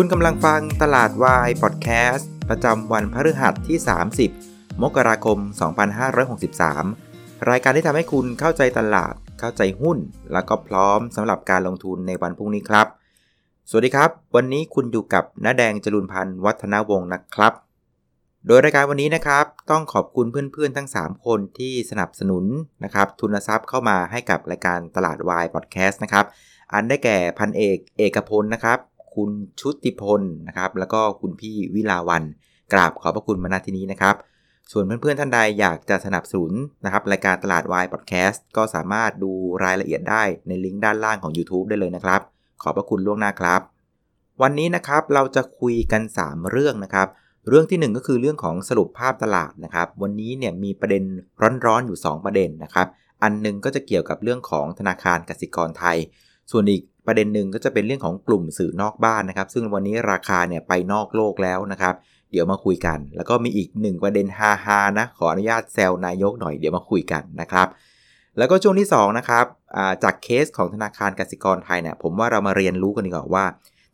คุณกำลังฟังตลาดวายพอดแคสต์ประจำวันพฤหัสที่ 30 มกราคม 2563 รายการที่ทำให้คุณเข้าใจตลาด เข้าใจหุ้น แล้วก็พร้อมสำหรับการลงทุนในวันพรุ่งนี้ครับ สวัสดีครับ วันนี้คุณอยู่กับน้าแดงจรุนพันธ์วัฒนาวงศ์นะครับ โดยรายการวันนี้นะครับ ต้องขอบคุณเพื่อนๆทั้ง 3 คนที่สนับสนุนนะครับ ทุนทรัพย์เข้ามาให้กับรายการตลาดวายพอดแคสต์นะครับอันได้แก่พันเอกเอกพลนะครับ คุณชุติพลนะครับแล้วก็คุณพี่วิลาวันกราบขอบพระคุณมาณที่นี้นะครับ ส่วนเพื่อนๆท่านใดอยากจะสนับสนุนนะครับรายการตลาดวายพอดแคสต์ก็สามารถดูรายละเอียดได้ในลิงก์ด้านล่างของ YouTube ได้เลยนะครับ ขอบพระคุณล่วงหน้าครับ วันนี้นะครับเราจะคุยกัน 3 เรื่องนะครับเรื่องที่ 1 ก็คือเรื่องของสรุปภาพตลาดนะครับ วันนี้เนี่ยมีประเด็นร้อนๆอยู่ 2 ประเด็นนะครับ อันหนึงก็จะเกี่ยวกับเรื่องของธนาคารกสิกรไทย ส่วนอีก ประเด็นหนึ่งก็จะเป็นเรื่องของกลุ่มสื่อนอกบ้านนะครับ ซึ่งวันนี้ราคาเนี่ยไปนอกโลกแล้วนะครับ เดี๋ยวมาคุยกัน แล้วก็มีอีกหนึ่งประเด็นฮาฮานะ ขออนุญาตแซวนายกหน่อยเดี๋ยวมาคุยกันนะครับ แล้วก็ช่วงที่2นะครับาจากเคสของธนาคารกสิกรไทยเนี่ยผมว่าเรามาเรียนรู้กันดีกว่าว่า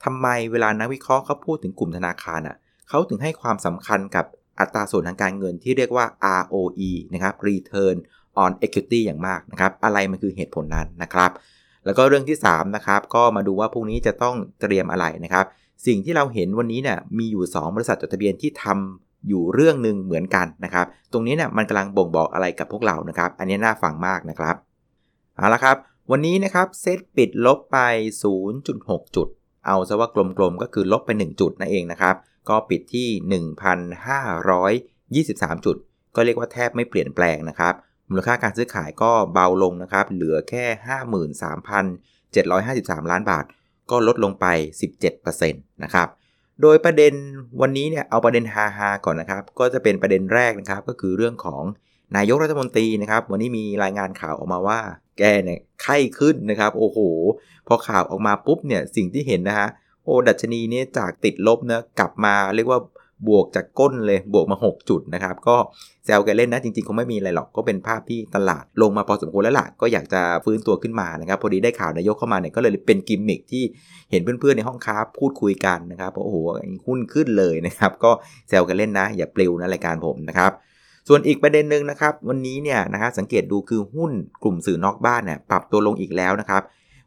ทำไมเวลานักวิเคราะห์เขาพูดถึงกลุ่มธนาคารอะเขาถึงให้ความสำคัญกับอัตราส่วนทางการเงินที่เรียกว่า ROE นะครับ Return on Equity อย่างมากนะครับ อะไรมันคือเหตุผลนั้นนะครับ แล้วก็เรื่องที่3นะครับก็มาดูว่าพรุ่งนี้จะต้องเตรียมอะไรนะครับ สิ่งที่เราเห็นวันนี้เนี่ยมีอยู่ 2 บริษัทจดทะเบียนที่ทำอยู่เรื่องหนึ่งเหมือนกันนะครับ ตรงนี้เนี่ยมันกำลังบ่งบอกอะไรกับพวกเรานะครับ อันนี้น่าฟังมากนะครับเอาละครับ วันนี้นะครับเซตปิดลบไป 0.6 จุด เอาซะว่ากลมๆก็คือลบไป 1 จุดนั่นเองนะครับ ก็ปิดที่ 1,523 จุด ก็เรียกว่าแทบไม่เปลี่ยนแปลงนะครับ มูลค่าการซื้อขายก็เบาลงนะครับ เหลือแค่ 53,753 ล้านบาท ก็ลดลงไป 17%นะครับ โดยประเด็นวันนี้เนี่ยเอาประเด็นฮาๆก่อนนะครับ ก็จะเป็นประเด็นแรกนะครับ ก็คือเรื่องของนายกรัฐมนตรีนะครับ วันนี้มีรายงานข่าวออกมาว่า แกเนี่ยไข้ขึ้นนะครับ โอ้โห พอข่าวออกมาปุ๊บเนี่ยสิ่งที่เห็นนะฮะโอ้ดัชนีเนี่ยจากติดลบนะกลับมาเรียกว่า บวกจากก้นเลยบวกมา 6 จุดนะครับ ก็แซวแกเล่นนะจริงๆ คงไม่มีอะไรหรอกก็เป็นภาพที่ตลาดลงมาพอสมควรแล้วล่ะ ก็อยากจะฟื้นตัวขึ้นมานะครับ พอดีได้ข่าวนายกเข้ามาเนี่ยก็เลยเป็นกิมมิคที่เห็นเพื่อนๆในห้องค้าพูดคุยกันนะครับโอ้โหหุ้นขึ้นเลยนะครับ ก็แซวกันเล่นนะ อย่าปลิวนะรายการผมนะครับส่วนอีกประเด็นหนึ่งนะครับ วันนี้เนี่ยนะครับสังเกตดูคือหุ้นกลุ่มสื่อนอกบ้านเนี่ยปรับตัวลงอีกแล้วนะครับ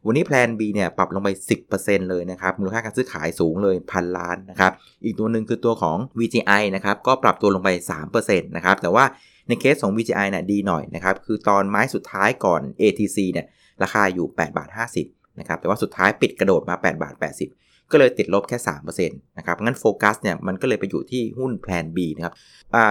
วันนี้แพลน B เนี่ยปรับลงไป 10%เลยนะครับ มูลค่าการซื้อขายสูงเลยพันล้านนะครับ อีกตัวหนึ่งคือตัวของ VGI นะครับ ก็ปรับตัวลงไป 3%นะครับ แต่ว่าในเคสของ VGI เนี่ยดีหน่อยนะครับ คือตอนไม้สุดท้ายก่อน ATC เนี่ยราคาอยู่8บาท50นะครับ แต่ว่าสุดท้ายปิดกระโดดมา8บาท80 ก็เลยติดลบแค่ 3%นะครับ งั้นโฟกัสเนี่ยมันก็เลยไปอยู่ที่หุ้นแพลน B นะครับ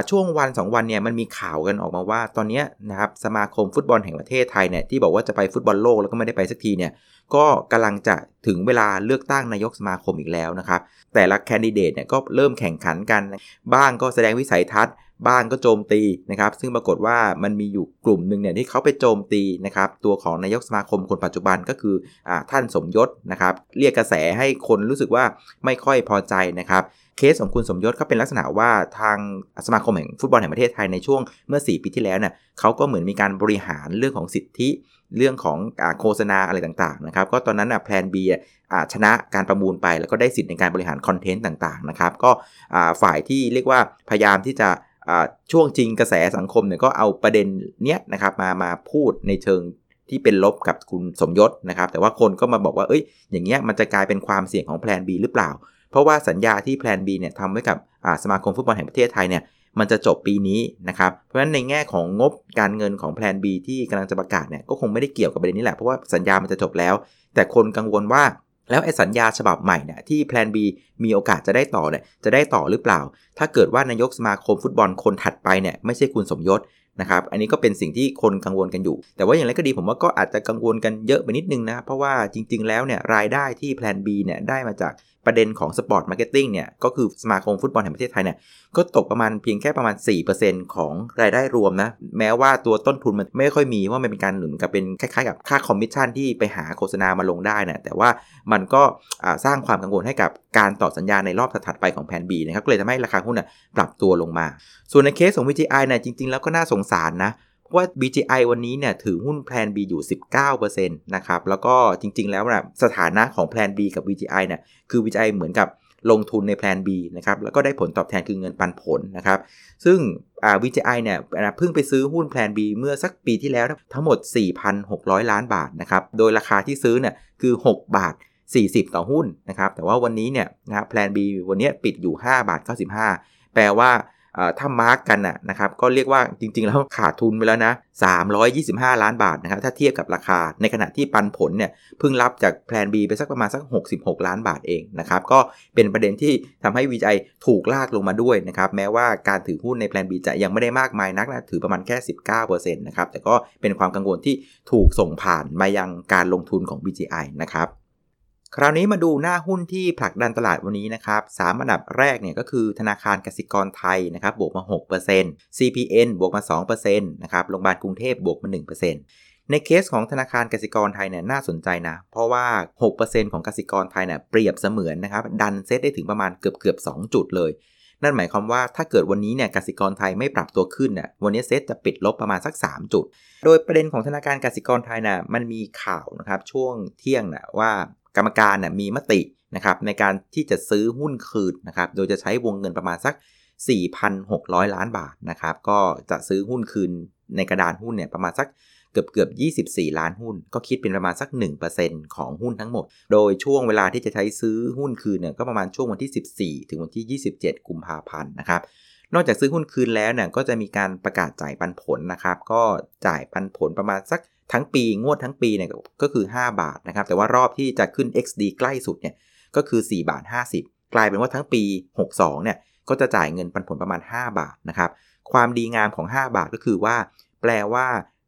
ช่วงวัน 2 วันเนี่ยมันมีข่าวกันออกมาว่า ตอนนี้นะครับสมาคมฟุตบอลแห่งประเทศไทยเนี่ยที่บอกว่าจะไปฟุตบอลโลกแล้วก็ไม่ได้ไปสักทีเนี่ยก็กำลังจะถึงเวลาเลือกตั้งนายกสมาคมอีกแล้วนะครับ แต่ละแคนดิเดตเนี่ยก็เริ่มแข่งขันกัน บ้างก็แสดงวิสัยทัศน์ บ้างก็โจมตีนะครับ ซึ่งปรากฏว่ามันมีอยู่กลุ่มหนึ่งเนี่ยที่เขาไปโจมตีนะครับตัวของนายกสมาคมคนปัจจุบันก็คืออท่านสมยศนะครับ เรียกกระแสให้คนรู้สึกว่าไม่ค่อยพอใจนะครับเคสของคุณสมยศก็เป็นลักษณะว่าทางสมาคมแห่งฟุตบอลแห่งประเทศไทยในช่วงเมื่อ 4 ปีที่แล้วเนี่ยเขาก็เหมือนมีการบริหารเรื่องของสิทธิเรื่องของอโฆษณาอะไรต่างๆนะครับก็ตอนนั้นอะแพลน B อะชนะการประมูลไป แล้วก็ได้สิทธิ์ในการบริหารคอนเทนต์ต่างๆนะครับก็ฝ่ายที่เรียกว่าพยายามที่จะ ช่วงจริงกระแสสังคมเนี่ยก็เอาประเด็นเนี้ยนะครับมามาพูดในเชิงที่เป็นลบกับคุณสมยศนะครับ แต่ว่าคนก็มาบอกว่าเอ้ยอย่างเงี้ยมันจะกลายเป็นความเสี่ยงของแพลน B หรือเปล่า เพราะว่าสัญญาที่แพลน B เนี่ยทำไว้กับสมาคมฟุตบอลแห่งประเทศไทยเนี่ยมันจะจบปีนี้นะครับ เพราะฉะนั้นในแง่ของงบการเงินของแพลน B ที่กำลังจะประกาศเนี่ยก็คงไม่ได้เกี่ยวกับประเด็นนี้แหละ เพราะว่าสัญญามันจะจบแล้ว แต่คนกังวลว่า แล้วไอ้สัญญาฉบับใหม่เนี่ยที่แพลน B มีโอกาสจะได้ต่อเนี่ยจะได้ต่อหรือเปล่า ถ้าเกิดว่านายกสมาคมฟุตบอลคนถัดไปเนี่ยไม่ใช่คุณสมยศนะครับอันนี้ก็เป็นสิ่งที่คนกังวลกันอยู่ แต่ว่าอย่างไรก็ดีผมว่าก็อาจจะกังวลกันเยอะไปนิดนึงนะ เพราะว่าจริง ๆ แล้วเนี่ยรายได้ที่แพลน B เนี่ยได้มาจาก ประเด็นของ sport marketing เนี่ยก็คือสมาคมฟุตบอลแห่งประเทศไทยเนี่ยก็ตกประมาณเพียงแค่ประมาณ 4%ของรายได้รวมนะแม้ว่าตัวต้นทุนมันไม่ค่อยมีว่ามันเป็นการหนุนกับเป็นคล้ายๆกับค่าคอมมิชชั่นที่ไปหาโฆษณามาลงได้นะแต่ว่ามันก็สร้างความกังวลให้กับการต่อสัญญาในรอบถัดๆไปของแพน B นะครับก็เลยทำให้ราคาหุ้นน่ะปรับตัวลงมา ส่วนในเคสของ VGI เนี่ยจริง ๆ แล้วก็น่าสงสารนะ เพราะว่า VGI วันนี้เนี่ยถือหุ้นแพลน B อยู่ 19%นะครับ แล้วก็จริง ๆ แล้วนะสถานะของแพลน B กับ BGI เนี่ยคือ BGI เหมือนกับลงทุนในแพลน B นะครับ แล้วก็ได้ผลตอบแทนคือเงินปันผลนะครับ ซึ่ง VJI เนี่ยเพิ่งไปซื้อหุ้นแพลน B เมื่อสักปีที่แล้วทั้งหมด 4,600 ล้านบาทนะครับ โดยราคาที่ซื้อเนี่ยคือ 6 บาท 40 ต่อหุ้นนะครับ แต่ว่าวันนี้เนี่ยนะครับแพลน B วันนี้ปิดอยู่ 5 บาท 95 แปลว่า ถ้ามาร์กกันนะครับก็เรียกว่าจริง ๆ แล้วขาดทุนไปแล้วนะ 325 ล้านบาทนะครับถ้าเทียบกับราคา ในขณะที่ปันผลเนี่ยเพิ่งรับจากแพลน B ไปสักประมาณสัก 66 ล้านบาทเองนะครับก็เป็นประเด็นที่ทำให้วีจัยถูกลากลงมาด้วยนะครับแม้ว่าการถือหุ้นในแพลน B จะยังไม่ได้มากมายนักนะถือประมาณแค่ 19%นะครับแต่ก็เป็นความกังวลที่ถูกส่งผ่านมายังการลงทุนของ BGI นะครับ คราวนี้มาดูหน้าหุ้นที่ผลักดันตลาดวันนี้นะครับสามอันดับแรกเนี่ยก็คือธนาคารกสิกรไทยนะครับบวกมา 6% CPN บวกมา 2%นะครับโรงพยาบาลกรุงเทพบวกมา 1%ในเคสของธนาคารกสิกรไทยเนี่ยน่าสนใจนะ เพราะว่า 6%ของกสิกรไทยเนี่ยเปรียบเสมือนนะครับดันเซตได้ถึงประมาณเกือบเกือบ2จุดเลย นั่นหมายความว่าถ้าเกิดวันนี้เนี่ยกสิกรไทยไม่ปรับตัวขึ้นเนี่ยวันนี้เซตจะปิดลบประมาณสัก 3 จุด โดยประเด็นของธนาคารกสิกรไทยนะมันมีข่าวนะครับช่วงเที่ยงนะว่า กรรมการนะมีมตินะครับในการที่จะซื้อหุ้นคืนนะครับโดยจะใช้วงเงินประมาณสัก 4,600 ล้านบาทนะครับก็จะซื้อหุ้นคืนในกระดานหุ้นเนี่ยประมาณสักเกือบเกือบ 24 ล้านหุ้น ก็คิดเป็นประมาณสัก 1%ของหุ้นทั้งหมด โดยช่วงเวลาที่จะใช้ซื้อหุ้นคืนเนี่ยก็ประมาณช่วงวันที่ 14 ถึงวันที่ 27 กุมภาพันธ์นะครับนอกจากซื้อหุ้นคืนแล้วเนี่ยก็จะมีการประกาศจ่ายปันผลนะครับก็จ่ายปันผลประมาณสัก ทั้งปีงวดทั้งปีเนี่ยก็คือ 5 บาทนะครับ แต่ว่ารอบที่จะขึ้น XD ใกล้สุดเนี่ยก็คือ 4 บาท 50 กลายเป็นว่าทั้งปี 62เนี่ยก็จะจ่ายเงินปันผลประมาณ 5 บาทนะครับ ความดีงามของ 5 บาทก็คือว่า แปลว่า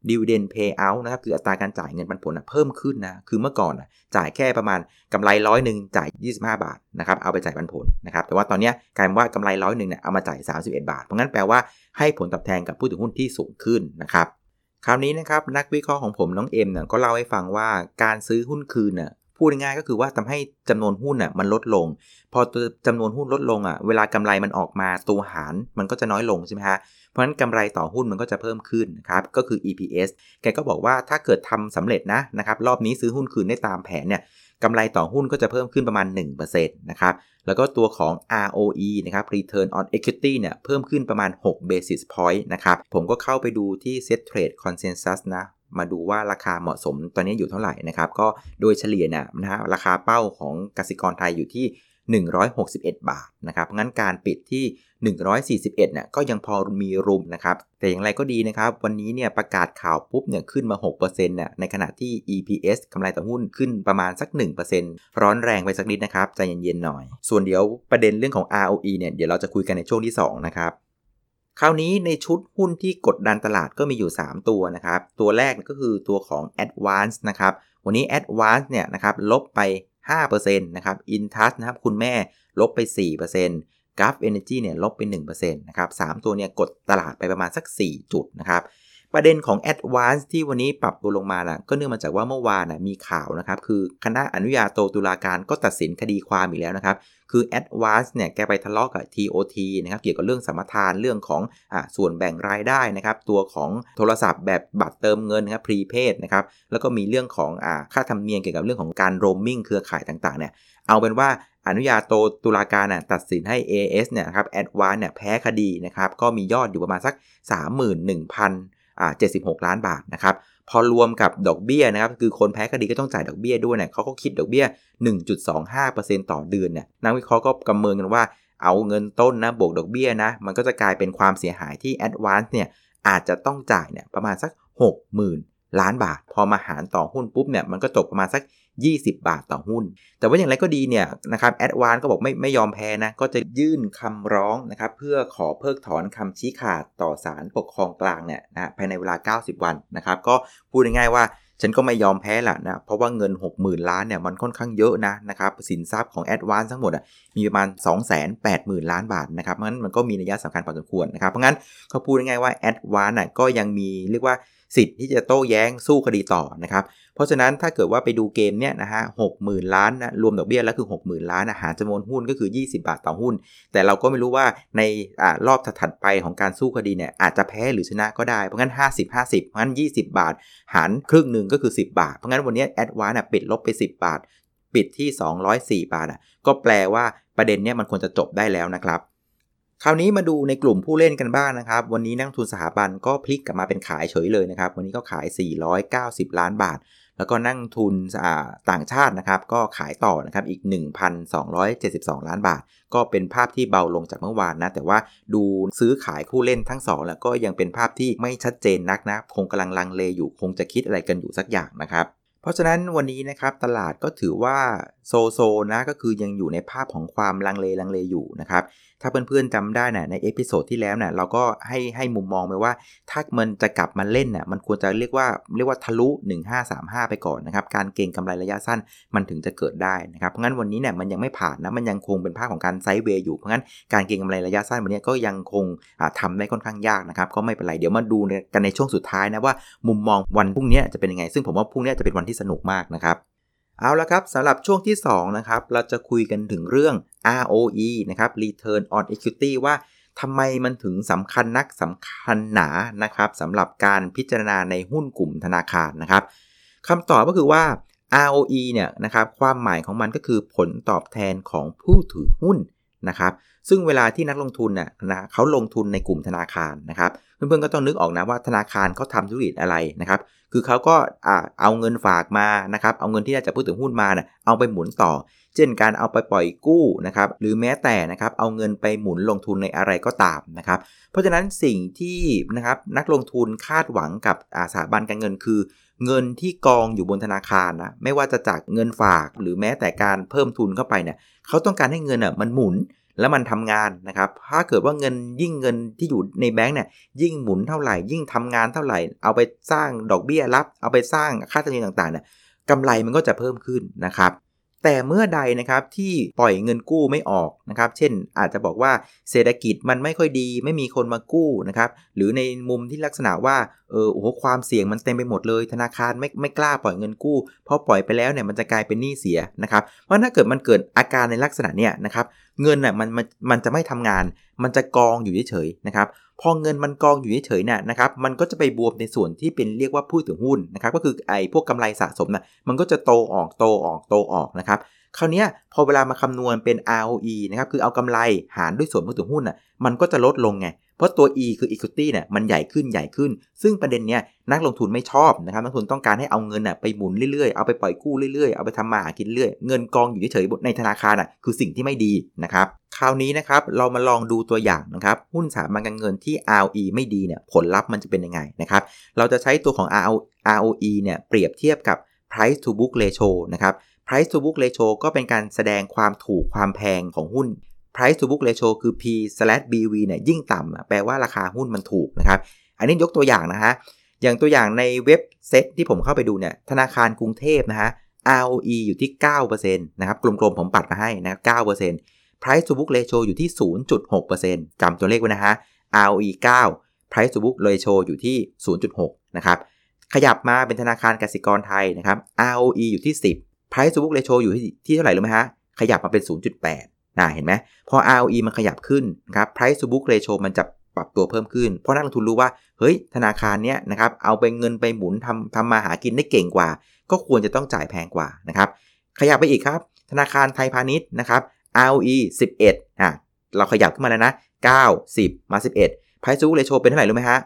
dividend payout นะครับ คืออัตราการจ่ายเงินปันผลเพิ่มขึ้นนะ คือเมื่อก่อนจ่ายแค่ประมาณกำไรร้อยหนึ่งจ่าย 25 บาทนะครับ เอาไปจ่ายปันผลนะครับ แต่ว่าตอนนี้กลายเป็นว่ากำไรร้อยหนึ่งเนี่ยเอามาจ่าย 31 บาท เพราะงั้นแปลว่าให้ผลตอบแทนกับผู้ถือหุ้นที่สูงขึ้นนะครับ คราวนี้นะครับนักวิเคราะห์ของผมน้องเอ็มเนี่ยก็เล่าให้ฟังว่าการซื้อหุ้นคืนน่ะพูดง่ายก็คือว่าทำให้จำนวนหุ้นน่ะมันลดลง พอจำนวนหุ้นลดลงอะเวลากำไรมันออกมาตัวหารมันก็จะน้อยลงใช่ไหมฮะเพราะฉะนั้นกำไรต่อหุ้นมันก็จะเพิ่มขึ้นครับก็คือ EPS แกก็บอกว่าถ้าเกิดทำสำเร็จนะนะครับรอบนี้ซื้อหุ้นคืนได้ตามแผนเนี่ย กำไรต่อหุ้นก็จะเพิ่มขึ้นประมาณ 1%นะครับ แล้วก็ตัวของ ROE นะครับ Return on Equity เนี่ยเพิ่มขึ้นประมาณ 6 basis point นะครับ ผมก็เข้าไปดูที่ Set Trade Consensus นะมาดูว่าราคาเหมาะสมตอนนี้อยู่เท่าไหร่นะครับ ก็โดยเฉลี่ยนะนะฮะราคาเป้าของกสิกรไทยอยู่ที่ 161 บาทนะครับงั้นการปิดที่ 141เนี่ยก็ยังพอมีรุมนะครับ แต่อย่างไรก็ดีนะครับ วันนี้เนี่ยประกาศข่าวปุ๊บเนี่ยขึ้นมา 6%เนี่ยในขณะที่ EPS กำไรต่อหุ้นขึ้นประมาณสัก 1%ร้อนแรงไปสักนิดนะครับ ใจเย็นๆหน่อย ส่วนเดี๋ยวประเด็นเรื่องของ ROE เนี่ยเดี๋ยวเราจะคุยกันในช่วงที่ 2 นะครับคราวนี้ในชุดหุ้นที่กดดันตลาดก็มีอยู่ 3 ตัวนะครับ ตัวแรกก็คือตัวของ Advance นะครับ วันนี้ Advance เนี่ยนะครับลบไป 5%นะครับ Intouch นะครับคุณแม่ลบไป 4% g u f Energy เนี่ยลบไป1%นะครับ3ตัวเนี่ยกดตลาดไปประมาณสัก 4 จุดนะครับ ประเด็นของ Advance ที่วันนี้ปรับตัวลงมานะก็เนื่องมาจากว่าเมื่อวานนะมีข่าวนะครับ คือคณะอนุญาโตตุลาการก็ตัดสินคดีความอีกแล้วนะครับ คือ Advance เนี่ยแกไปทะเลาะกับ TOT นะครับเกี่ยวกับเรื่องสมรทานเรื่องของอ่าส่วนแบ่งรายได้นะครับ ตัวของโทรศัพท์แบบบัตรเติมเงินนะครับ prepaid นะครับแล้วก็มีเรื่องของอ่าค่าธรรมเนียมเกี่ยวกับเรื่องของการ roaming เครือข่ายต่างๆเนี่ยเอาเป็นว่าอนุญาโตตุลาการน่ะตัดสินให้ AS เนี่ยครับ Advance เนี่ยแพ้คดีนะครับก็มียอดอยู่ประมาณสัก 31,000 76 ล้านบาทนะครับพอรวมกับดอกเบี้ยนะครับคือคนแพ้คดีก็ต้องจ่ายดอกเบี้ยด้วยเนี่ยเขาก็คิดดอกเบี้ย 1.25%ต่อเดือนเนี่ยนักวิเคราะห์ก็ประเมินกันว่าเอาเงินต้นนะบวกดอกเบี้ยนะมันก็จะกลายเป็นความเสียหายที่แอดวานซ์เนี่ยอาจจะต้องจ่ายเนี่ยประมาณสัก 60,000 ล้านบาท พอมาหารต่อหุ้นปุ๊บเนี่ยมันก็ตกประมาณสัก 20 บาทต่อหุ้น แต่ว่าอย่างไรก็ดีเนี่ยนะครับแอดวานซ์ก็บอกไม่ไม่ยอมแพ้นะ ก็จะยื่นคำร้องนะครับเพื่อขอเพิกถอนคำชี้ขาดต่อศาลปกครองกลางเนี่ยนะภายในเวลา 90 วันนะครับ ก็พูดง่ายๆว่าฉันก็ไม่ยอมแพ้แหละนะ เพราะว่าเงิน 60,000 ล้านเนี่ยมันค่อนข้างเยอะนะนะครับสินทรัพย์ของแอดวานทั้งหมดอะมีประมาณ 280,000 ล้านบาทนะครับเพราะงั้นมันก็มีนัยสำคัญพอสมควรนะครับเพราะงั้นเขาพูดง่ายๆว่าแอดวานอะก็ยังมีเรียกว่า สิทธิ์ที่จะโต้แย้งสู้คดีต่อนะครับ เพราะฉะนั้นถ้าเกิดว่าไปดูเกมเนี่ยนะฮะหกหมื่นล้านนะรวมดอกเบี้ยแล้วคือ 60,000 ล้านอาหารจำนวนหุ้นก็คือ 20 บาทต่อหุ้น แต่เราก็ไม่รู้ว่าในอรอบถัดไปของการสู้คดีเนี่ยอาจจะแพ้หรือชนะก็ได้เพราะงั้น 50 50เพราะงั้น 20 บาท หารครึ่งหนึ่งก็คือ 10 บาท เพราะงั้นวันนี้แอดวานปิดลบไป 10 บาท ปิดที่ 204 บาทอะก็แปลว่าประเด็นเนี้ยมันควรจะจบได้แล้วนะครับ คราวนี้มาดูในกลุ่มผู้เล่นกันบ้างนะครับ วันนี้นักทุนสถาบันก็พลิกกลับมาเป็นขายเฉยเลยนะครับ วันนี้ก็ขาย 490 ล้านบาท แล้วก็นั่งทุนต่างชาตินะครับ ก็ขายต่อนะครับอีก 1,272 ล้านบาท ก็เป็นภาพที่เบาลงจากเมื่อวานนะ แต่ว่าดูซื้อขายคู่เล่นทั้งสองแล้วก็ยังเป็นภาพที่ไม่ชัดเจนนักนะ คงกำลังลังเลอยู่คงจะคิดอะไรกันอยู่สักอย่างนะครับเพราะฉะนั้นวันนี้นะครับตลาดก็ถือว่า so so นะก็คือยังอยู่ในภาพของความลังเลลังเลอยู่นะครับ ถ้าเพื่อนๆจำได้นะใน episode ที่แล้วนะ่ยเราก็ให้ให้มุมมองไปว่า ถ้ามันจะกลับมาเล่นนะ่ะมันควรจะเรียกว่าเรียกว่าทะลุ 1535 ไปก่อนนะครับ การเก็งกำไรระยะสั้นมันถึงจะเกิดได้นะครับเพราะงั้นวันนี้เนี่ยมันยังไม่ผ่านนะมันยังคงเป็นภาพของการ sideway อยู่เพราะงั้นการเก็งกำไรระยะสั้นวันนี้ก็ยังคงทำได้ค่อนข้างยากนะครับก็ไม่เป็นไรเดี๋ยวมาดูกันในช่วงสุดท้ายนะว่า มุมมองวันพรุ่งนี้จะเป็นยังไง ซึ่งผมว่าพรุ่งนี้จะเป็นวันที่สนุกมากนะครับ เอาละครับสำหรับช่วงที่2นะครับเราจะคุยกันถึงเรื่อง ROE นะครับ Return on Equity ว่าทำไมมันถึงสำคัญนักสำคัญหนานะครับสำหรับการพิจารณาในหุ้นกลุ่มธนาคารนะครับคำตอบก็คือว่า ROE เนี่ยนะครับความหมายของมันก็คือผลตอบแทนของผู้ถือหุ้น นะครับ ซึ่งเวลาที่นักลงทุนน่ะนะเขาลงทุนในกลุ่มธนาคารนะครับ เพื่อนๆก็ต้องนึกออกนะว่าธนาคารเขาทำธุรกิจอะไรนะครับ คือเขาก็เอาเงินฝากมานะครับ เอาเงินที่ได้จากผู้ถือหุ้นมาเนี่ยเอาไปหมุนต่อ เช่นการเอาไปปล่อยกู้นะครับ หรือแม้แต่นะครับเอาเงินไปหมุนลงทุนในอะไรก็ตามนะครับ เพราะฉะนั้นสิ่งที่นะครับนักลงทุนคาดหวังกับอาสาบันการเงินคือ เงินที่กองอยู่บนธนาคารนะไม่ว่าจะจากเงินฝากหรือแม้แต่การเพิ่มทุนเข้าไปเนี่ยเขาต้องการให้เงินอะมันหมุนแล้วมันทำงานนะครับ ถ้าเกิดว่าเงินยิ่งเงินที่อยู่ในแบงก์เนี่ยยิ่งหมุนเท่าไหร่ ยิ่งทำงานเท่าไหร่ เอาไปสร้างดอกเบี้ยรับ เอาไปสร้างค่าธรรมเนียมต่างๆเนี่ยกำไรมันก็จะเพิ่มขึ้นนะครับ แต่เมื่อใดนะครับที่ปล่อยเงินกู้ไม่ออกนะครับ เช่นอาจจะบอกว่าเศรษฐกิจมันไม่ค่อยดี ไม่มีคนมากู้นะครับหรือในมุมที่ลักษณะว่าเออโอ้โหความเสี่ยงมันเต็มไปหมดเลย ธนาคารไม่ไม่กล้าปล่อยเงินกู้เพราะปล่อยไปแล้วเนี่ยมันจะกลายเป็นหนี้เสียนะครับเพราะถ้าเกิดมันเกิดอาการในลักษณะเนี้ยนะครับเงินอะมันมันมันจะไม่ทำงาน มันจะกองอยู่เฉยๆนะครับ พอเงินมันกองอยู่เฉยๆเนี่ยนะครับมันก็จะไปบวมในส่วนที่เป็นเรียกว่าผู้ถือหุ้นนะครับก็คือไอ้พวกกำไรสะสมนะมันก็จะโตออกโตออกโตออกนะครับคราวนี้พอเวลามาคำนวณเป็น ROE นะครับคือเอากำไรหารด้วยส่วนผู้ถือหุ้นอะมันก็จะลดลงไง เพราะตัว E คือ equity เนี่ยมันใหญ่ขึ้นใหญ่ขึ้น ซึ่งประเด็นเนี้ยนักลงทุนไม่ชอบนะครับนักลงทุนต้องการให้เอาเงินอะไปหมุนเรื่อยๆ เอาไปปล่อยกู้เรื่อยๆ เอาไปทำมาหากินเรื่อยเงินกองอยู่เฉยๆในธนาคารอะคือสิ่งที่ไม่ดีนะครับ คราวนี้นะครับเรามาลองดูตัวอย่างนะครับหุ้นสถาบันการเงินที่ ROE ไม่ดีเนี่ยผลลัพธ์มันจะเป็นยังไงนะครับเราจะใช้ตัวของ ROE เนี่ยเปรียบเทียบกับ price to book ratio นะครับ price to book ratio ก็เป็นการแสดงความถูกความแพงของหุ้น price to book ratio คือ p bv เนี่ยยิ่งต่ำแปลว่าราคาหุ้นมันถูกนะครับ อันนี้ยกตัวอย่างนะฮะ อย่างตัวอย่างในเว็บเซ็ตที่ผมเข้าไปดูเนี่ย ธนาคารกรุงเทพนะฮะ ROE อยู่ที่ 9%นะครับ กลมๆผมปัดมาให้นะ9% price to book ratio อยู่ที่ 0.6%จำตัวเลขไว้นะฮะ ROE 9 price to book ratio อยู่ที่ 0.6 นะครับ ขยับมาเป็นธนาคารกสิกรไทยนะครับ ROE อยู่ที่ 10 price to book ratio อยู่ที่เท่าไหร่รู้ไหมฮะ ขยับมาเป็น 0.8นะเห็นไหมพอ ROE มันขยับขึ้นนะครับ price to book ratio มันจะปรับตัวเพิ่มขึ้น เพราะนักลงทุนรู้ว่า เฮ้ย ธนาคารเนี้ยนะครับ เอาไปเงินไปหมุนทำทำมาหากินได้เก่งกว่า ก็ควรจะต้องจ่ายแพงกว่านะครับ ขยับไปอีกครับ ธนาคารไทยพาณิชย์นะครับ ROE 11 อะ เราขยับขึ้นมาแล้วนะ 9 10 มา 11 price to book ratio เป็นเท่าไหร่รู้ไหมฮะ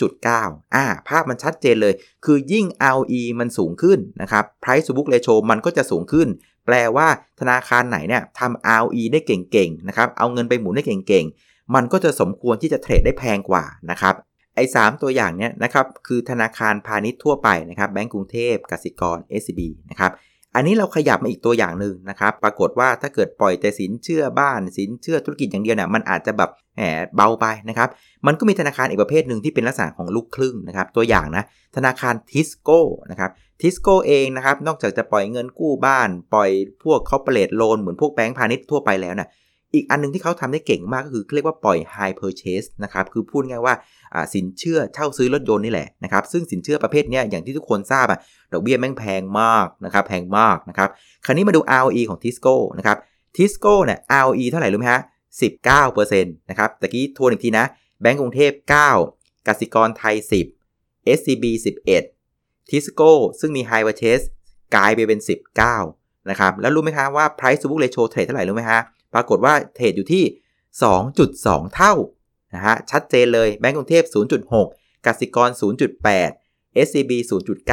0.9 อ่า ภาพมันชัดเจนเลย คือยิ่ง ROE มันสูงขึ้นนะครับ Price to book ratio มันก็จะสูงขึ้น แปลว่าธนาคารไหนเนี่ยทำ ROE ได้เก่งๆ นะครับ เอาเงินไปหมุนได้เก่งๆ มันก็จะสมควรที่จะเทรดได้แพงกว่านะครับ ไอ้ 3 ตัวอย่างเนี้ยนะครับ คือธนาคารพาณิชย์ทั่วไปนะครับ แบงก์กรุงเทพกสิกร SCB นะครับ อันนี้เราขยับมาอีกตัวอย่างหนึ่งนะครับปรากฏว่าถ้าเกิดปล่อยแต่สินเชื่อบ้านสินเชื่อธุรกิจอย่างเดียวเนี่ยมันอาจจะแบบแหมเบาไปนะครับมันก็มีธนาคารอีกประเภทหนึ่งที่เป็นลักษณะของลูกครึ่งนะครับตัวอย่างนะธนาคารทิสโก้นะครับทิสโก้เองนะครับนอกจากจะปล่อยเงินกู้บ้าน ปล่อยพวก corporate loan เหมือนพวกแบงก์พาณิชย์ทั่วไปแล้วนะ อีกอันนึงที่เขาทำได้เก่งมากก็คือเรียกว่าปล่อย hire purchase นะครับ คือพูดง่ายว่าสินเชื่อเช่าซื้อรถยนต์นี่แหละนะครับ ซึ่งสินเชื่อประเภทนี้อย่างที่ทุกคนทราบอะดอกเบี้ยแม่งแพงมากนะครับ แพงมากนะครับ คราวนี้มาดู ROE ของ Tisco นะครับ Tisco เนี่ย ROE เท่าไหร่รู้ไหมฮะ19%นะครับตะกี้ทวนอีกทีนะ แบงก์กรุงเทพ 9กสิกรไทย 10 SCB 11 Tisco ซึ่งมี High Purchase กลายไปเป็น 19นะครับ แล้วรู้ไหมคะว่า price to book ratio เทรดเท่าไหร่รู้ไหมฮะ ปรากฏว่าเทรดอยู่ที่ 2.2 เท่านะฮะชัดเจนเลยแบงก์กรุงเทพ 0.6กสิกร 0.8 SCB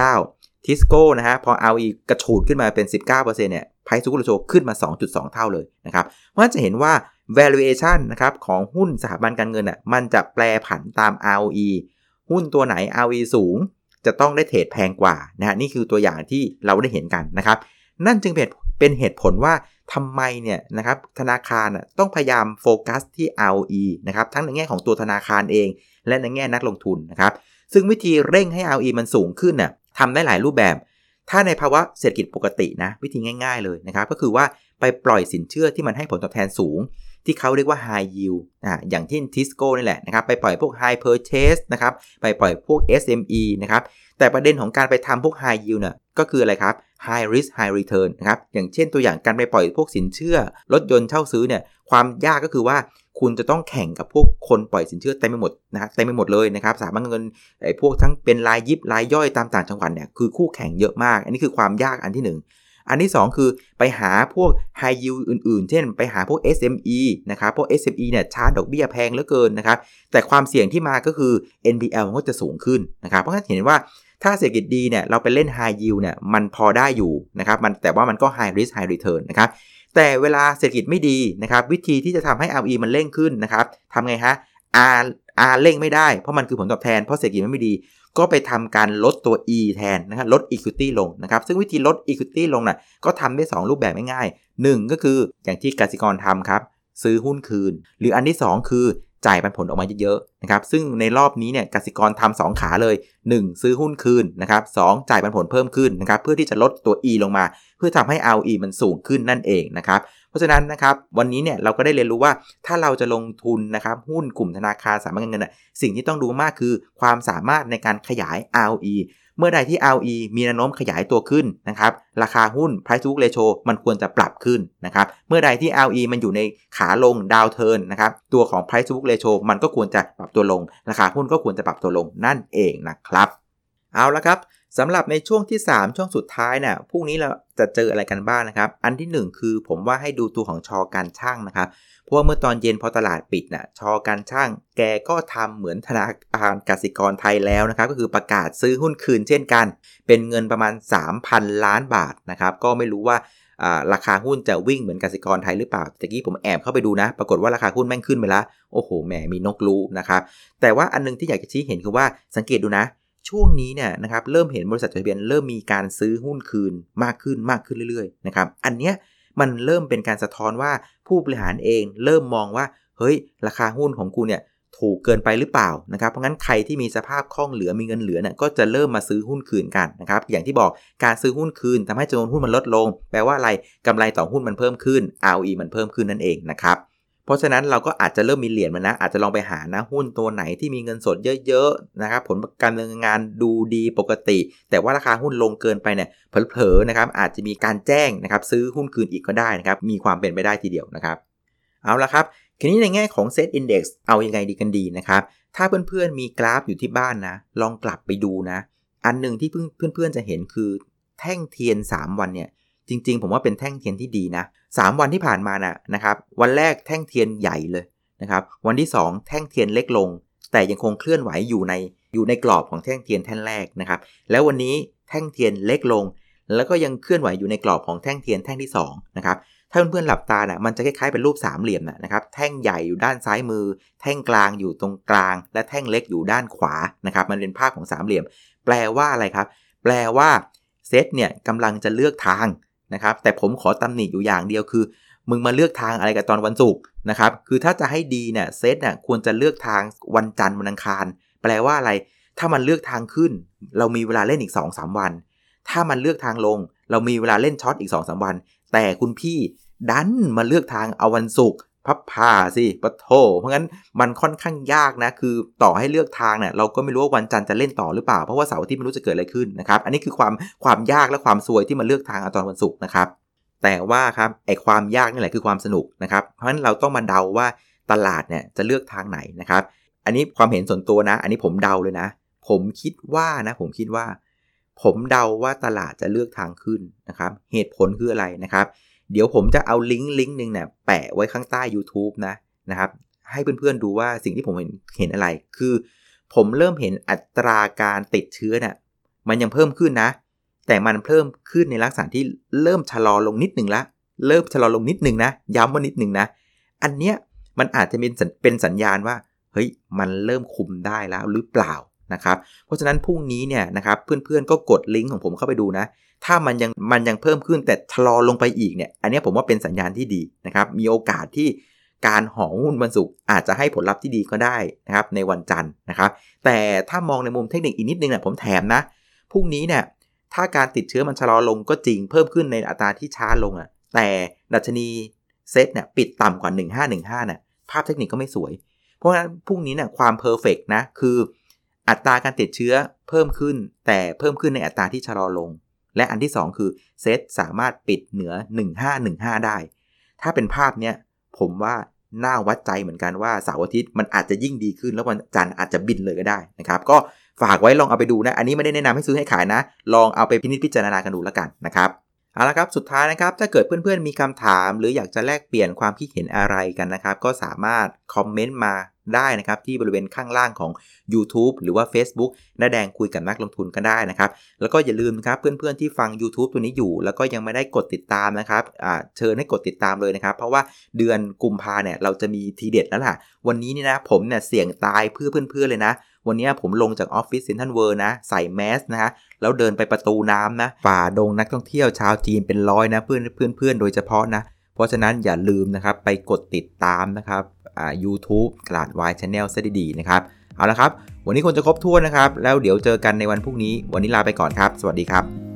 0.9 ทิสโก้นะฮะพอ ROE กระฉูดขึ้นมาเป็น 19%เนี่ย price to book ratio ขึ้นมา 2.2 เท่าเลยนะครับเพราะจะเห็นว่า valuation นะครับของหุ้นสถาบันการเงินอะมันจะแปรผันตาม ROE หุ้นตัวไหน ROE สูง จะต้องได้เทรดแพงกว่านะฮะนี่คือตัวอย่างที่เราได้เห็นกันนะครับ นั่นจึงเป็น เป็นเหตุผลว่าทำไมเนี่ยนะครับธนาคารต้องพยายามโฟกัสที่ ROE นะครับทั้งในแง่ของตัวธนาคารเอง และในแง่นักลงทุนนะครับซึ่งวิธีเร่งให้ ROE มันสูงขึ้นน่ะทำได้หลายรูปแบบ ถ้าในภาวะเศรษฐกิจปกตินะวิธีง่ายๆเลยนะครับก็คือว่าไปปล่อยสินเชื่อที่มันให้ผลตอบแทนสูง ที่เขาเรียกว่า high yield อ่าอย่างที่ทิสโก้นี่แหละนะครับไปปล่อยพวก high purchase นะครับไปปล่อยพวก SME นะครับแต่ประเด็นของการไปทำพวก high yield น่ะ ก็คืออะไรครับ high risk high return นะครับอย่างเช่นตัวอย่างการไปปล่อยพวกสินเชื่อ รถยนต์เช่าซื้อเนี่ยความยากก็คือว่าคุณจะต้องแข่งกับพวกคนปล่อยสินเชื่อเต็มไปหมดนะเต็มไปหมดเลยนะครับสถาบันเงินไอ้พวกทั้งเป็นรายยิบรายย่อยตามต่างจังหวัดเนี่ยคือคู่แข่งเยอะมาก อันนี้คือความยากอันที่ 1อันที่ 2 คือไปหาพวก high yield อื่นๆ เช่น ไปหาพวก SME นะครับ พวก SME เนี่ยชาร์จดอกเบี้ยแพงเหลือเกินนะครับ แต่ความเสี่ยงที่มาก็คือ NPL มันก็จะสูงขึ้นนะครับ เพราะฉะนั้นเห็นว่า ถ้าเศรษฐกิจดีเนี่ยเราไปเล่น high yield เนี่ยมันพอได้อยู่นะครับมันแต่ว่ามันก็ high risk high return นะครับแต่เวลาเศรษฐกิจไม่ดีนะครับวิธีที่จะทำให้ ROE มันเร่งขึ้นนะครับทำไงฮะ R R เร่งไม่ได้เพราะมันคือผลตอบแทนเพราะเศรษฐกิจมันไม่ดี ก็ไปทำการลดตัว E แทนนะครับลด equity ลงนะครับซึ่งวิธีลด equity ลงน่ะก็ทำได้ 2 รูปแบบง่ายๆ 1 ก็คืออย่างที่กสิกรทำครับซื้อหุ้นคืน หรืออันที่ 2 คือ จ่ายปันผลออกมาเยอะๆนะครับซึ่งในรอบนี้เนี่ยกสิกรทำ2ขาเลย 1 ซื้อหุ้นคืนนะครับสจ่ายปันผลเพิ่มขึ้นนะครับเพื่อที่จะลดตัว E ลงมา เพื่อทำให้ ROE มันสูงขึ้นนั่นเองนะครับเพราะฉะนั้นนะครับวันนี้เนี่ยเราก็ได้เรียนรู้ว่าถ้าเราจะลงทุนนะครับหุ้นกลุ่มธนาคารสามัญเงินน่ะสิ่งที่ต้องดูมากคือความสามารถในการขยาย ROE เมื่อใดที่ ROE มีแนวโน้มขยายตัวขึ้นนะครับ ราคาหุ้น price to book ratio มันควรจะปรับขึ้นนะครับ เมื่อใดที่ ROE มันอยู่ในขาลงดาวเทิร์นนะครับ ตัวของ price to book ratio มันก็ควรจะปรับตัวลง ราคาหุ้นก็ควรจะปรับตัวลงนั่นเองนะครับ เอาละครับสำหรับในช่วงที่ 3 ช่วงสุดท้ายเนี่ยพรุ่งนี้เราจะเจออะไรกันบ้างนะครับ อันที่ 1 คือผมว่าให้ดูตัวของชอการช่างนะครับ เพราะว่าเมื่อตอนเย็นพอตลาดปิดนะ่ะชอการช่าง แกก็ทำเหมือนธนาคารกสิกรไทยแล้วนะครับ ก็คือประกาศซื้อหุ้นคืนเช่นกัน เป็นเงินประมาณ 3,000 ล้านบาทนะครับ ก็ไม่รู้ว่าราคาหุ้นจะวิ่งเหมือนกสิกรไทยหรือเปล่าตะกี้ผมแอบเข้าไปดูนะ ปรากฏว่าราคาหุ้นแม่งขึ้นไปแล้วโอ้โห แหม มีนกรู้นะครับ แต่ว่าอันนึงที่อยากจะชี้เห็นคือว่าสังเกตดูนะ ช่วงนี้เนี่ยนะครับเริ่มเห็นบริษัทจดทะเบียนเริ่มมีการซื้อหุ้นคืนมากขึ้นมากขึ้นเรื่อยๆนะครับอันเนี้ยมันเริ่มเป็นการสะท้อนว่าผู้บริหารเองเริ่มมองว่าเฮ้ย ราคาหุ้นของกูเนี่ยถูกเกินไปหรือเปล่านะครับ เพราะงั้นใครที่มีสภาพคล่องเหลือมีเงินเหลือเนี่ยก็จะเริ่มมาซื้อหุ้นคืนกันนะครับ อย่างที่บอกการซื้อหุ้นคืนทำให้จำนวนหุ้นมันลดลง แปลว่าอะไรกำไรต่อหุ้นมันเพิ่มขึ้น ROE มันเพิ่มขึ้นนั่นเองนะครับ เพราะฉะนั้นเราก็อาจจะเริ่มมีเหรียญมานะ อาจจะลองไปหานะหุ้นตัวไหนที่มีเงินสดเยอะๆนะครับผลการดำเนินงานดูดีปกติ แต่ว่าราคาหุ้นลงเกินไปเนี่ยเผลอๆนะครับอาจจะมีการแจ้งนะครับซื้อหุ้นคืนอีกก็ได้นะครับมีความเป็นไปได้ทีเดียวนะครับเอาละครับทีนี้ในแง่ของ Set Index เอาอยัางไงดีกันดีนะครับถ้าเพื่อนๆมีกราฟอยู่ที่บ้านนะ ลองกลับไปดูนะ อันหนึ่งที่เพื่อนๆจะเห็นคือแท่งเทียน 3 วันเนี่ย จริง ๆ ผมว่าเป็นแท่งเทียนที่ดีนะ3วันที่ผ่านมานะนะครับ วันแรกแท่งเทียนใหญ่เลยนะครับ วันที่ 2 แท่งเทียนเล็กลง แต่ยังคงเคลื่อนไหวอยู่ในอยู่ในกรอบของแท่งเทียนแท่งแรกนะครับ แล้ววันนี้แท่งเทียนเล็กลง แล้วก็ยังเคลื่อนไหวอยู่ในกรอบของแท่งเทียนแท่งที่2นะครับถ้าเพื่อนๆหลับตานะ่ะมันจะคล้ายๆเป็นรูปสามเหลี่ยมนะครับ แท่งใหญ่อยู่ด้านซ้ายมือ แท่งกลางอยู่ตรงกลาง และแท่งเล็กอยู่ด้านขวานะครับ มันเป็นภาพของสามเหลี่ยม แปลว่าอะไรครับ แปลว่าเซตเนี่ยกำลังจะเลือกทาง นะครับ แต่ผมขอตำหนิอยู่อย่างเดียวคือ มึงมาเลือกทางอะไรกับตอนวันศุกร์นะครับ คือถ้าจะให้ดีเนี่ยเซตเนี่ยควรจะเลือกทางวันจันทร์วันอังคาร แปลว่าอะไร ถ้ามันเลือกทางขึ้น เรามีเวลาเล่นอีก2อสวัน ถ้ามันเลือกทางลง เรามีเวลาเล่นช็อตอีก2อสวัน แต่คุณพี่ดันมาเลือกทางเอาวันศุกร์ พับผ่าสิปะโถเพราะงั้นมันค่อนข้างยากนะ คือต่อให้เลือกทางเนี่ยเราก็ไม่รู้ว่าวันจันทร์จะเล่นต่อหรือเปล่า เพราะว่าเสาร์ที่ไม่รู้จะเกิดอะไรขึ้นนะครับ อันนี้คือความความยากและความซวยที่มาเลือกทางเอาตอนวันศุกร์นะครับ แต่ว่าครับไอความยากนี่แหละคือความสนุกนะครับ เพราะฉะนั้นเราต้องมาเดาว่าตลาดเนี่ยจะเลือกทางไหนนะครับ อันนี้ความเห็นส่วนตัวนะ อันนี้ผมเดาเลยนะ ผมคิดว่านะ ผมคิดว่า ผมเดาว่าตลาดจะเลือกทางขึ้นนะครับ เหตุผลคืออะไรนะครับ เดี๋ยวผมจะเอาลิงก์ลิงก์หนึ่งเนี่ยแปะไว้ข้างใต้ YouTube นะนะครับ ให้เพื่อนๆดูว่าสิ่งที่ผมเห็นเห็นอะไร คือ ผมเริ่มเห็นอัตราการติดเชื้อเนี่ยมันยังเพิ่มขึ้นนะ แต่มันเพิ่มขึ้นในลักษณะที่เริ่มชะลอลงนิดหนึ่งละ เริ่มชะลอลงนิดหนึ่งนะ ย้ำว่านิดหนึ่งนะ อันเนี้ยมันอาจจะเป็นเป็นสัญญาณว่า เฮ้ย มันเริ่มคุมได้แล้วหรือเปล่านะครับ เพราะฉะนั้นพรุ่งนี้เนี่ยนะครับเพื่อนๆก็กดลิงก์ของผมเข้าไปดูนะ ถ้ามันยังมันยังเพิ่มขึ้นแต่ชะลอลงไปอีกเนี่ย อันนี้ผมว่าเป็นสัญญาณที่ดีนะครับ มีโอกาสที่การห่อหุ้นวันศุกร์อาจจะให้ผลลัพธ์ที่ดีก็ได้นะครับในวันจันทร์นะครับ แต่ถ้ามองในมุมเทคนิคอีกนิดนึงเนี่ยผมแถมนะพรุ่งนี้เนี่ยถ้าการติดเชื้อมันชะลอลงก็จริงเพิ่มขึ้นในอัตราที่ช้าลงอะ่ะแต่ดัชนีเซตเนี่ยปิดต่ำกว่า 1515เนี่ยภาพเทคนิคก็ไม่สวย เพราะฉะนั้นพรุ่งนี้เนี่ยความเพอร์เฟกนะคืออัตราการติดเชื้อเพิ่มขึ้น แต่เพิ่มขึ้นในอัตราที่ชะลอลง และอันที่ 2 คือเซตสามารถปิดเหนือ 1515 ได้ ถ้าเป็นภาพเนี้ยผมว่าน่าวัดใจเหมือนกันว่าเสาร์อาทิตย์มันอาจจะยิ่งดีขึ้นแล้ววันจันทร์อาจจะบินเลยก็ได้นะครับ ก็ฝากไว้ลองเอาไปดูนะ อันนี้ไม่ได้แนะนำให้ซื้อให้ขายนะ ลองเอาไปพินิจพิจารณากันดูแล้วกันนะครับเอาละครับสุดท้ายนะครับถ้าเกิดเพื่อนๆมีคำถาม หรืออยากจะแลกเปลี่ยนความคิดเห็นอะไรกันนะครับ ก็สามารถคอมเมนต์มา ได้นะครับที่บริเวณข้างล่างของ YouTube หรือว่า Facebook น้าแดงคุยกับนักลงทุนก็ได้นะครับ แล้วก็อย่าลืมนะครับเพื่อนๆที่ฟัง YouTube ตัวนี้อยู่ แล้วก็ยังไม่ได้กดติดตามนะครับเชิญให้กดติดตามเลยนะครับ เพราะว่าเดือนกุมภาเนี่ยเราจะมีทีเด็ดแล้วล่ะ วันนี้นี่นะผมเนี่ยเสี่ยงตายเพื่อเพื่อนๆเลยนะวันนี้ผมลงจากออฟฟิศเซ็นทรัลเวิลด์นะ ใส่แมสนะฮะ แล้วเดินไปประตูน้ำนะ ฝ่าดงนักท่องเที่ยวชาวจีนเป็นร้อยนะเพื่อนเพื่อนเพื่อนโดยเฉพาะนะ เพราะฉะนั้นอย่าลืมนะครับไปกดติดตามนะครับอ่า YouTube กลาดวาย channel ซะดีๆนะครับ เอาละครับ วันนี้คงจะครบถ้วนนะครับ แล้วเดี๋ยวเจอกันในวันพรุ่งนี้ วันนี้ลาไปก่อนครับ สวัสดีครับ